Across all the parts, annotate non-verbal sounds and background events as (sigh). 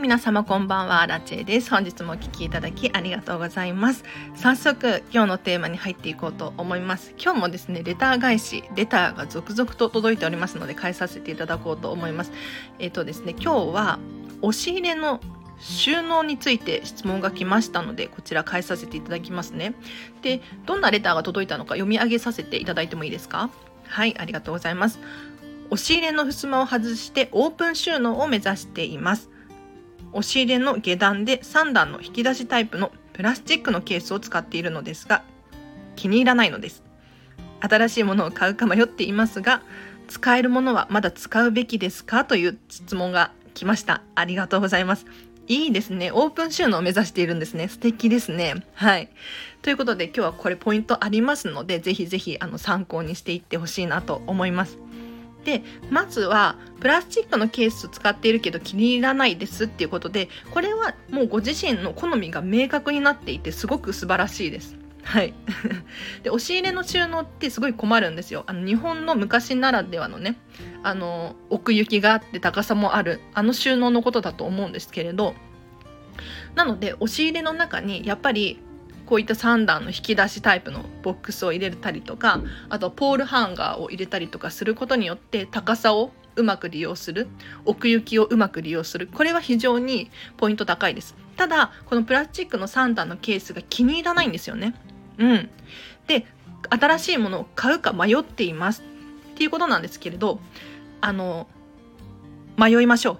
皆様こんばんは。ラチェです。本日もお聞きいただきありがとうございます。早速今日のテーマに入っていこうと思います。今日もですねレター返しレターが続々と届いておりますので返させていただこうと思います。えっ、ー、とですね今日は押し入れの収納について質問が来ましたのでこちら返させていただきますね。でどんなレターが届いたのか読み上げさせていただいてもいいですか？はいありがとうございます。押し入れの襖を外してオープン収納を目指しています。押し入れの下段で3段の引き出しタイプのプラスチックのケースを使っているのですが気に入らないのです。新しいものを買うか迷っていますが使えるものはまだ使うべきですか？という質問が来ました。ありがとうございます。いいですね。オープン収納を目指しているんですね。素敵ですね。はい。ということで今日はこれポイントありますのでぜひぜひあの参考にしていってほしいなと思います。でまずはプラスチックのケース使っているけど気に入らないですっていうことでこれはもうご自身の好みが明確になっていてすごく素晴らしいです。はい、(laughs) で押し入れの収納ってすごい困るんですよ。あの日本の昔ならではのねあの奥行きがあって高さもあるあの収納のことだと思うんですけれど。なので押し入れの中にやっぱりこういった3段の引き出しタイプのボックスを入れたりとかあとポールハンガーを入れたりとかすることによって高さをうまく利用する奥行きをうまく利用する。これは非常にポイント高いです。ただこのプラスチックの3段のケースが気に入らないんですよね。うん。で新しいものを買うか迷っています。っていうことなんですけれどあの迷いましょう。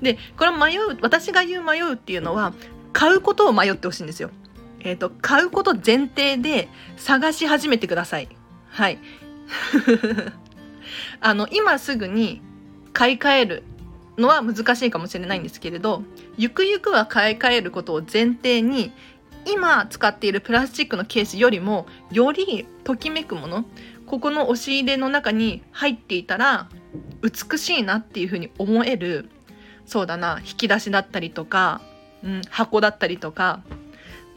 (laughs) でこれ迷う私が言う迷うっていうのは買うことを迷ってほしいんですよ。えっ、ー、と、買うこと前提で探し始めてください。はい。(laughs) あの、今すぐに買い替えるのは難しいかもしれないんですけれど、ゆくゆくは買い替えることを前提に、今使っているプラスチックのケースよりも、よりときめくもの、ここの押し入れの中に入っていたら、美しいなっていうふうに思える、そうだな、引き出しだったりとか、うん、箱だったりとか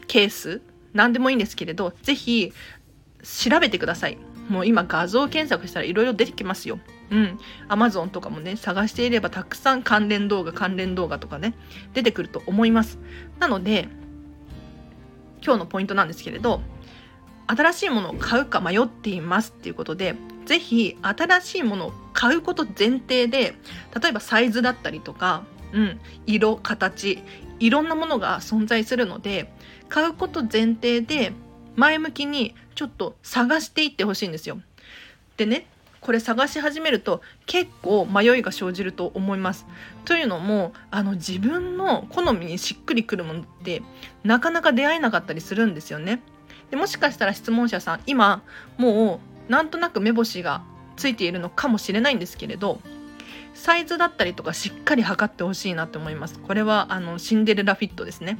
ケース何でもいいんですけれど是非調べてください。もう今画像検索したらいろいろ出てきますよ。うん、Amazon とかもね探していればたくさん関連動画関連動画とかね出てくると思います。なので今日のポイントなんですけれど新しいものを買うか迷っていますっていうことで是非新しいものを買うこと前提で例えばサイズだったりとか、うん、色形いろんなものが存在するので買うこと前提で前向きにちょっと探していってほしいんですよ。でねこれ探し始めると結構迷いが生じると思います。というのもあの自分の好みにしっくりくるものってなかなか出会えなかったりするんですよね。でもしかしたら質問者さん今もうなんとなく目星がついているのかもしれないんですけれどサイズだったりとかしっかり測ってほしいなと思います。これはあのシンデレラフィットですね。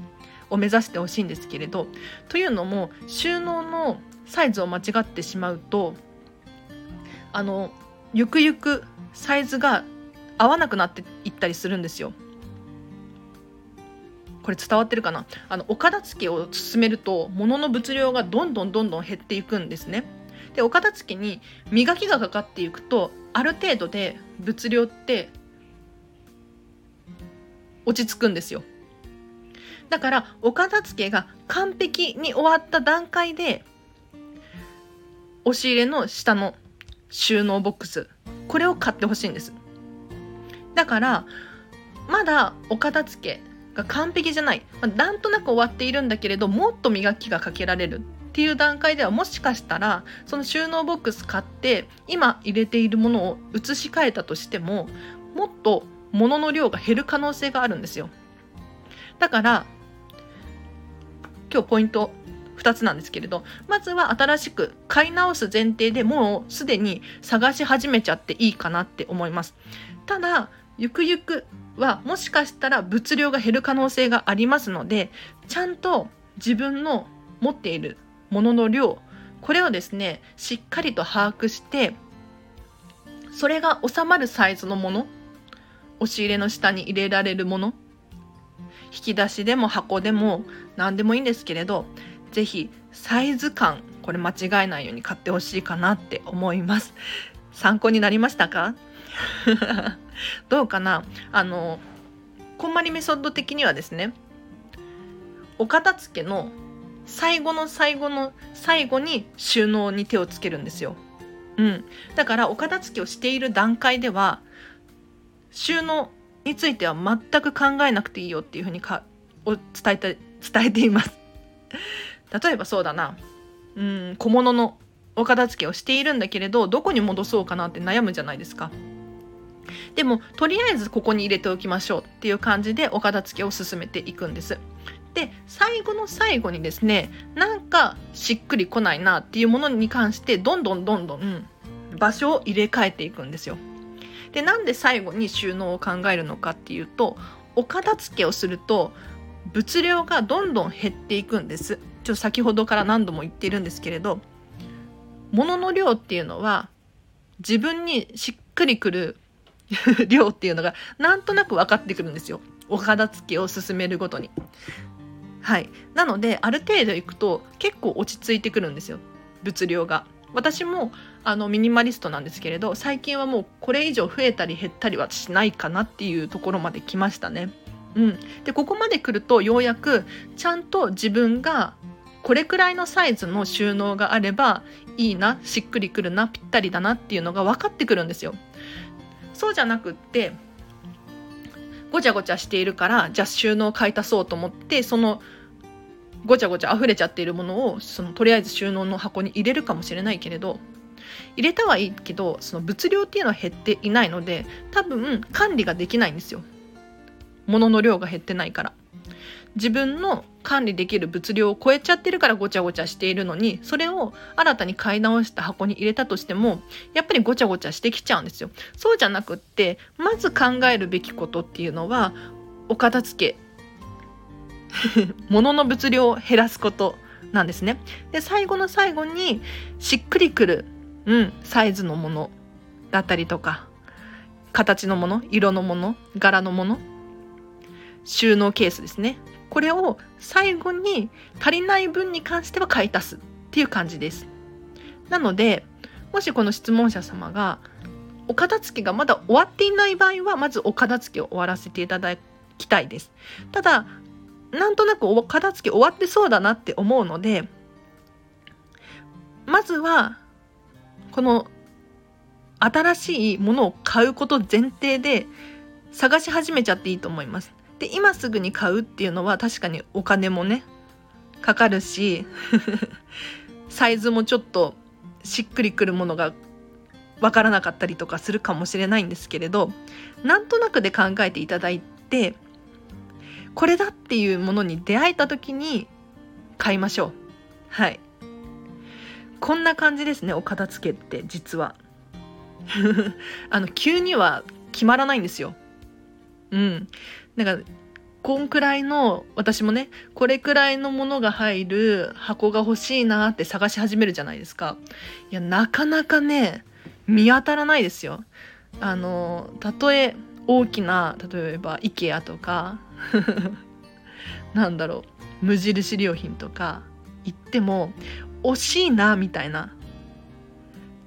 を目指してほしいんですけれど。というのも収納のサイズを間違ってしまうとあのゆくゆくサイズが合わなくなっていったりするんですよ。これ伝わってるかな？あのお片付けを進めると物の物量がどんどんどんどん減っていくんですね。でお片付けに磨きがかかっていくとある程度で物量って落ち着くんですよ。だからお片付けが完璧に終わった段階で押し入れの下の収納ボックスこれを買ってほしいんです。だからまだお片付けが完璧じゃない、まあ、なんとなく終わっているんだけれどもっと磨きがかけられる。っていう段階ではもしかしたらその収納ボックス買って今入れているものを移し替えたとしてももっと物の量が減る可能性があるんですよ。だから今日ポイント2つなんですけれどまずは新しく買い直す前提でもうすでに探し始めちゃっていいかなって思います。ただゆくゆくはもしかしたら物量が減る可能性がありますのでちゃんと自分の持っているものの量。これをですねしっかりと把握してそれが収まるサイズのもの。押し入れの下に入れられるもの。引き出しでも箱でも何でもいいんですけれど是非サイズ感これ間違えないように買ってほしいかなって思います。参考になりましたか？(laughs) どうかな？あのこんまりメソッド的にはですねお片付けの最後の最後の最後に収納に手をつけるんですよ。うん、だからお片付けをしている段階では収納については全く考えなくていいよっていうふうにかを伝えて伝えています。例えばそうだなうん小物のお片付けをしているんだけれどどこに戻そうかなって悩むじゃないですか。でもとりあえずここに入れておきましょうっていう感じでお片付けを進めていくんです。で最後の最後にですねなんかしっくりこないなっていうものに関してどんどんどんどん場所を入れ替えていくんですよ。でなんで最後に収納を考えるのかっていうとお片付けをすると物量がどんどん減っていくんです。ちょっと先ほどから何度も言っているんですけれど物の量っていうのは自分にしっくりくる (laughs) 量っていうのがなんとなく分かってくるんですよ。お片付けを進めるごとに。はい。なので、ある程度いくと結構落ち着いてくるんですよ。物量が。私もあのミニマリストなんですけれど最近はもうこれ以上増えたり減ったりはしないかなっていうところまで来ましたね。うん、でここまで来るとようやくちゃんと自分がこれくらいのサイズの収納があればいいなしっくりくるなぴったりだなっていうのが分かってくるんですよ。そうじゃなくってごちゃごちゃしているからじゃあ収納買い足そうと思ってそのごちゃごちゃ溢れちゃっているものをそのとりあえず収納の箱に入れるかもしれないけれど入れたはいいけどその物量っていうのは減っていないので多分管理ができないんですよ。物の量が減ってないから。自分の管理できる物量を超えちゃってるからごちゃごちゃしているのにそれを新たに買い直した箱に入れたとしてもやっぱりごちゃごちゃしてきちゃうんですよ。そうじゃなくってまず考えるべきことっていうのはお片付け。(laughs) 物の物量を減らすことなんですね。で最後の最後にしっくりくる、うん、サイズのものだったりとか形のもの色のもの柄のもの収納ケースですね。これを最後に足りない分に関しては買い足すっていう感じです。なので、もしこの質問者様がお片付けがまだ終わっていない場合は、まずお片付けを終わらせていただきたいです。ただ、なんとなくお片付け終わってそうだなって思うので、まずは、この新しいものを買うこと前提で探し始めちゃっていいと思います。で今すぐに買うっていうのは確かにお金もねかかるし (laughs) サイズもちょっとしっくりくるものがわからなかったりとかするかもしれないんですけれどなんとなくで考えていただいてこれだっていうものに出会えた時に買いましょう。はい。こんな感じですねお片付けって実は。(laughs) あの急には決まらないんですよ。うん。なんかこんくらいの私もねこれくらいのものが入る箱が欲しいなって探し始めるじゃないですか。いやなかなかね見当たらないですよ。あのたとえ大きな例えば IKEA とか (laughs) なんだろう無印良品とか行っても惜しいなみたいな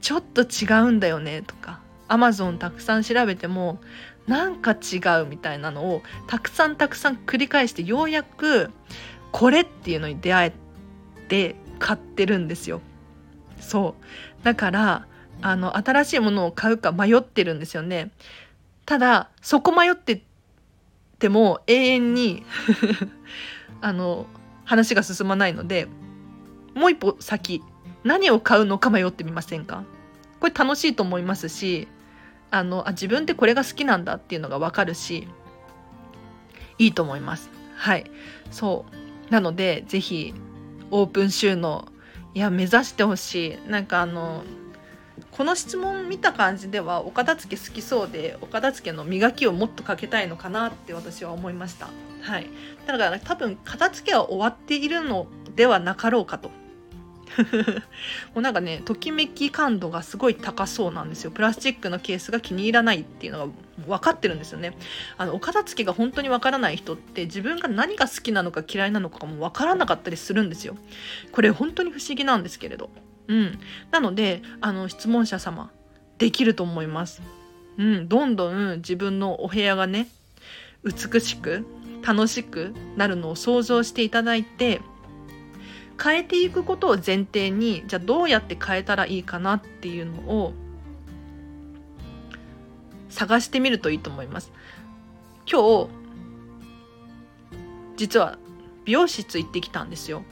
ちょっと違うんだよねとか Amazon たくさん調べてもなんか違うみたいなのをたくさんたくさん繰り返してようやくこれっていうのに出会えて買ってるんですよ。そうだからあの新しいものを買うか迷ってるんですよね。ただそこ迷ってても永遠に (laughs) あの話が進まないのでもう一歩先何を買うのか迷ってみませんか？これ楽しいと思いますしあのあ自分ってこれが好きなんだっていうのが分かるしいいと思います。はい。そう。なので是非オープン収納いや目指してほしい。なんかあのこの質問見た感じではお片付け好きそうでお片付けの磨きをもっとかけたいのかなって私は思いました。はい。だから多分片付けは終わっているのではなかろうかと。もうなんかねときめき感度がすごい高そうなんですよ。プラスチックのケースが気に入らないっていうのが分かってるんですよね。あのお片付けが本当に分からない人って自分が何が好きなのか嫌いなのかも分からなかったりするんですよ。これ本当に不思議なんですけれど。うん。なのであの質問者様できると思います。うん。どんどん自分のお部屋がね美しく楽しくなるのを想像していただいて変えていくことを前提にじゃあどうやって変えたらいいかなっていうのを探してみるといいと思います。今日実は美容室行ってきたんですよ。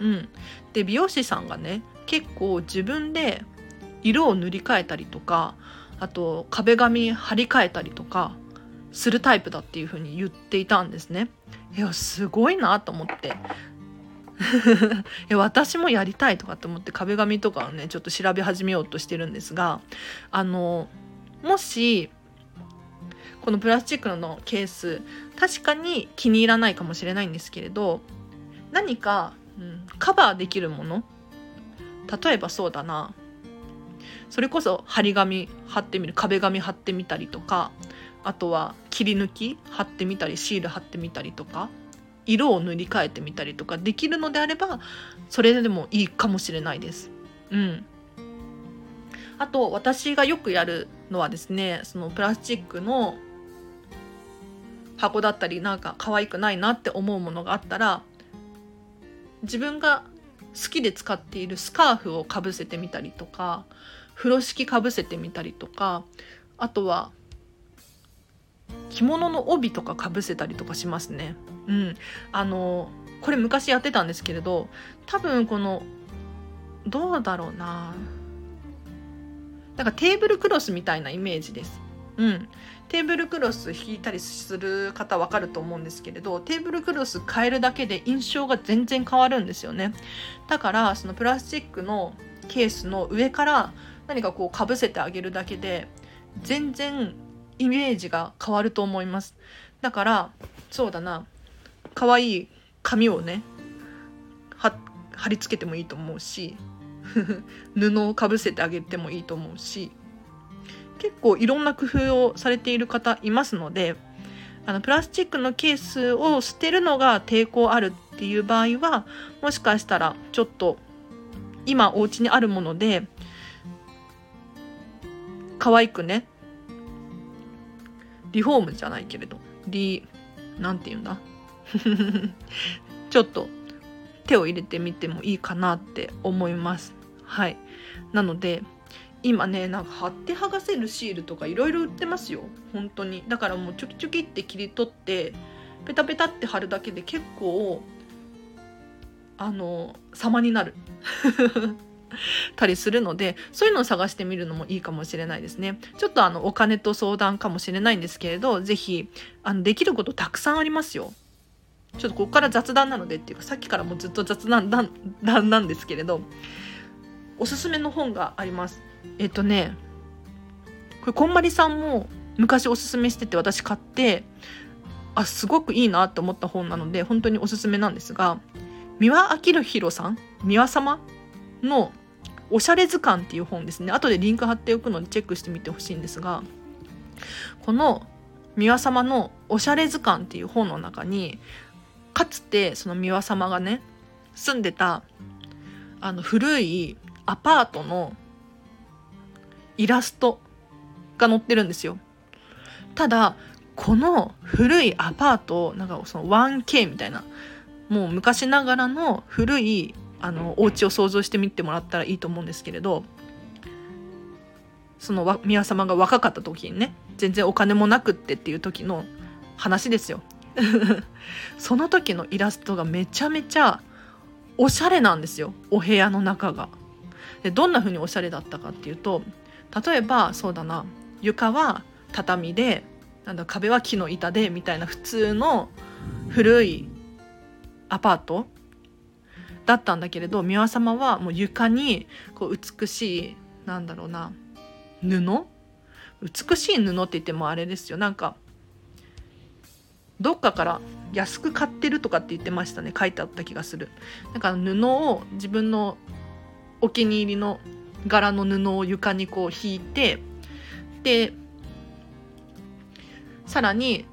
うん、で美容師さんがね結構自分で色を塗り替えたりとかあと壁紙張り替えたりとかするタイプだっていう風に言っていたんですね。いやすごいなと思って (laughs) いや私もやりたいとかって思って壁紙とかをねちょっと調べ始めようとしてるんですがあのもしこのプラスチックのケース確かに気に入らないかもしれないんですけれど何か、うん、カバーできるもの例えばそうだな。それこそ張り紙貼ってみる壁紙貼ってみたりとかあとは切り抜き貼ってみたりシール貼ってみたりとか色を塗り替えてみたりとかできるのであればそれでもいいかもしれないです。うん、あと私がよくやるのはですねそのプラスチックの箱だったりなんか可愛くないなって思うものがあったら自分が好きで使っているスカーフをかぶせてみたりとか風呂敷かぶせてみたりとかあとは着物の帯とかかぶせたりとかしますね。うん、あのこれ昔やってたんですけれど多分このどうだろうな。なんかテーブルクロスみたいなイメージです。うん、テーブルクロス引いたりする方わかると思うんですけれどテーブルクロス変えるだけで印象が全然変わるんですよね。だからそのプラスチックのケースの上から何かこうかぶせてあげるだけで全然イメージが変わると思います。だからそうだな。可愛い紙をね貼り付けてもいいと思うし (laughs) 布をかぶせてあげてもいいと思うし結構いろんな工夫をされている方いますのであのプラスチックのケースを捨てるのが抵抗あるっていう場合はもしかしたらちょっと今お家にあるもので可愛くねリフォームじゃないけれどリなんて言うんだ？(laughs) ちょっと手を入れてみてもいいかなって思います。はい。なので今ねなんか貼って剥がせるシールとかいろいろ売ってますよ。本当に。だからもうチョキチョキって切り取ってペタペタって貼るだけで結構あの様になる。(laughs) たりするのでそういうのを探してみるのもいいかもしれないですね。ちょっとあのお金と相談かもしれないんですけれど是非あのできることたくさんありますよ。ちょっとここから雑談なのでっていうかさっきからもうずっと雑談なんですけれどおすすめの本があります。えっとねこれこんまりさんも昔おすすめしてて私買ってあすごくいいなと思った本なので本当におすすめなんですが三輪明宏さん三輪様の「おしゃれ図鑑」っていう本ですね。後でリンク貼っておくのでチェックしてみてほしいんですがこの三輪様の「おしゃれ図鑑」っていう本の中にかつてその三輪様がね住んでたあの古いアパートのイラストが載ってるんですよ。ただこの古いアパートなんかその 1K みたいなもう昔ながらの古いあのお家を想像してみてもらったらいいと思うんですけれどその宮様が若かった時にね全然お金もなくってっていう時の話ですよ (laughs) その時のイラストがめちゃめちゃおしゃれなんですよ。お部屋の中が。でどんな風におしゃれだったかっていうと例えばそうだな床は畳でなんだ壁は木の板でみたいな普通の古いアパートだったんだけれど三輪様はもう床にこう美しいなんだろうな布？美しい布って言ってもあれですよ。なんかどっかから安く買ってるとかって言ってましたね書いてあった気がする。なんか布を自分のお気に入りの柄の布を床にこう引いてでさらに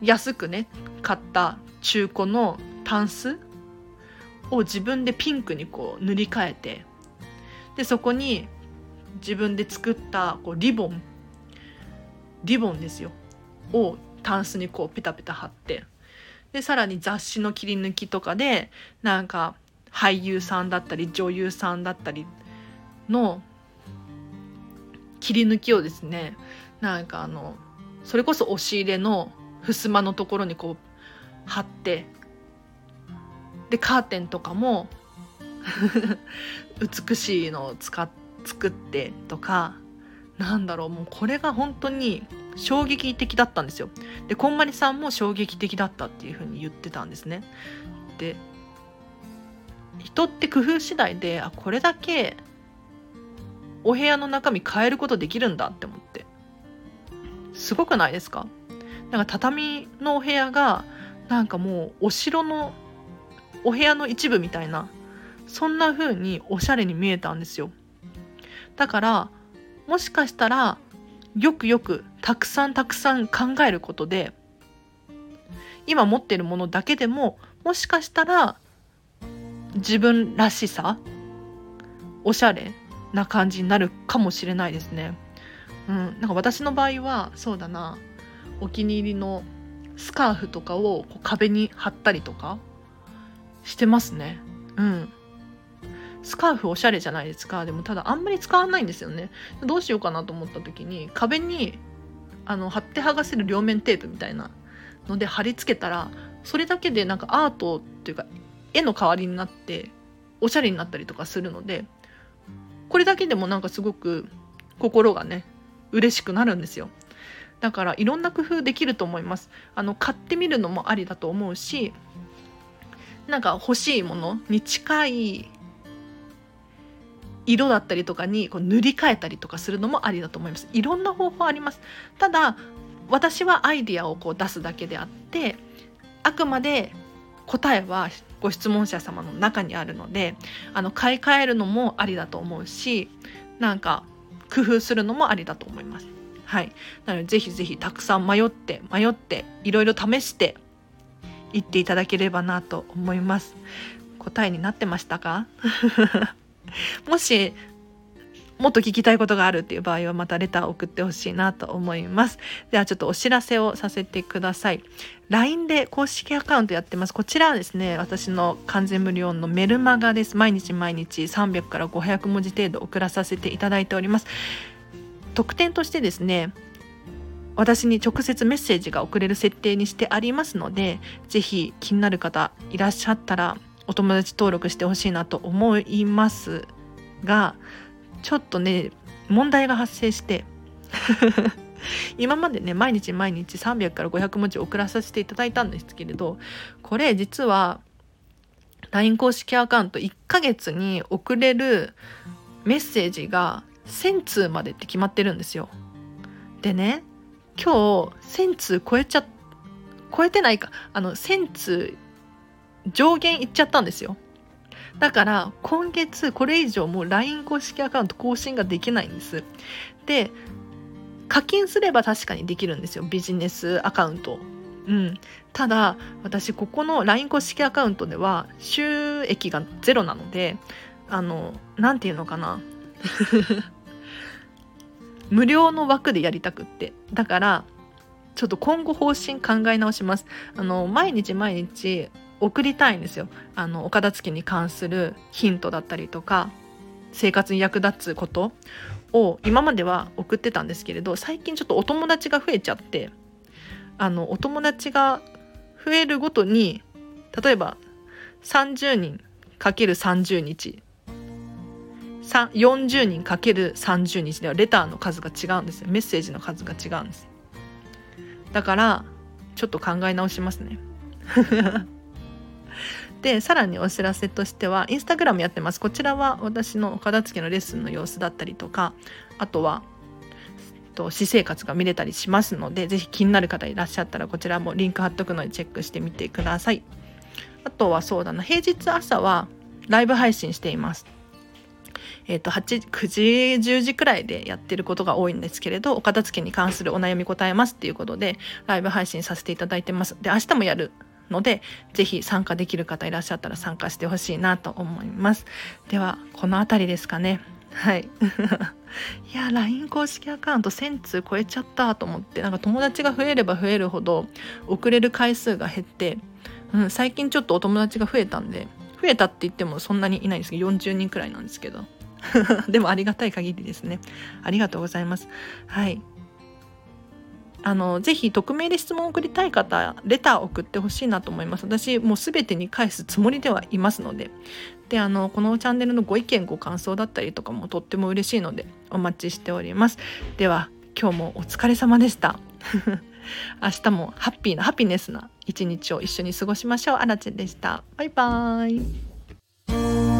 安くね買った中古のタンスを自分でピンクにこう塗り替えてでそこに自分で作ったこうリボンリボンですよをタンスにこうペタペタ貼ってでさらに雑誌の切り抜きとかでなんか俳優さんだったり女優さんだったりの切り抜きをですねなんかあのそれこそ押し入れの襖のところにこう貼ってでカーテンとかも (laughs) 美しいのを使作ってとかなんだろうもうこれが本当に衝撃的だったんですよ。でこんまりさんも衝撃的だったっていうふうに言ってたんですね。で人って工夫次第であこれだけお部屋の中身変えることできるんだって思って。すごくないですか？なんか畳のお部屋がなんかもうお城のお部屋の一部みたいなそんな風におしゃれに見えたんですよ。だからもしかしたらよくよくたくさんたくさん考えることで今持ってるものだけでももしかしたら自分らしさおしゃれな感じになるかもしれないですね。うん、なんか私の場合はそうだなお気に入りのスカーフとかをこう壁に貼ったりとかしてますね。うん。スカーフおしゃれじゃないですか。でもただあんまり使わないんですよね。どうしようかなと思った時に壁にあの貼って剥がせる両面テープみたいなので貼り付けたらそれだけでなんかアートっていうか絵の代わりになっておしゃれになったりとかするのでこれだけでもなんかすごく心がね嬉しくなるんですよだからいろんな工夫できると思いますあの買ってみるのもありだと思うしなんか欲しいものに近い色だったりとかにこう塗り替えたりとかするのもありだと思いますいろんな方法ありますただ私はアイディアをこう出すだけであってあくまで答えはご質問者様の中にあるのであの買い替えるのもありだと思うしなんか工夫するのもありだと思います。はい、なのでぜひぜひたくさん迷って迷っていろいろ試していっていただければなと思います。答えになってましたか？(laughs) もしもっと聞きたいことがあるっていう場合はまたレターを送ってほしいなと思います。ではちょっとお知らせをさせてください。LINE で公式アカウントやってます。こちらはですね、私の完全無料のメルマガです。毎日毎日300から500文字程度送らさせていただいております。特典としてですね、私に直接メッセージが送れる設定にしてありますので、ぜひ気になる方いらっしゃったらお友達登録してほしいなと思いますが、ちょっとね問題が発生して (laughs) 今までね毎日毎日300から500文字送らさせていただいたんですけれどこれ実は LINE 公式アカウント1ヶ月に送れるメッセージが1000通までって決まってるんですよ。でね今日1000通超えちゃ超えてないかあの1000通上限いっちゃったんですよ。だから今月これ以上もう LINE 公式アカウント更新ができないんです。で課金すれば確かにできるんですよビジネスアカウント。うん、ただ私ここの LINE 公式アカウントでは収益がゼロなのであの何て言うのかな (laughs) 無料の枠でやりたくってだからちょっと今後方針考え直しますあの毎日毎日送りたいんですよ。あのお片付けに関するヒントだったりとか生活に役立つことを今までは送ってたんですけれど最近ちょっとお友達が増えちゃってあのお友達が増えるごとに例えば30人かける30日40人かける30日ではレターの数が違うんですよ。メッセージの数が違うんです。だからちょっと考え直しますね。でさらにお知らせとしてはインスタグラムやってます。こちらは私のお片付けのレッスンの様子だったりとかあとはと私生活が見れたりしますので是非気になる方いらっしゃったらこちらもリンク貼っとくのでチェックしてみてください。あとはそうだな平日朝はライブ配信しています。えーと、8 9時10時くらいでやってることが多いんですけれどお片付けに関するお悩み答えますっていうことでライブ配信させていただいてます。で明日もやるので、ぜひ参加できる方いらっしゃったら参加してほしいなと思います。では、この辺りですかね。はい。(laughs) いや LINE 公式アカウント1000通超えちゃったと思ってなんか友達が増えれば増えるほど遅れる回数が減って、うん、最近ちょっとお友達が増えたんで増えたって言ってもそんなにいないんですけど40人くらいなんですけど。(laughs) でもありがたい限りですね。ありがとうございます。はい。あのぜひ匿名で質問を送りたい方レターを送ってほしいなと思います。私もう全てに返すつもりではいますので。であのこのチャンネルのご意見ご感想だったりとかもとっても嬉しいのでお待ちしております。では今日もお疲れ様でした。(laughs) 明日もハッピーなハピネスな一日を一緒に過ごしましょう。あらちでした。バイバーイ。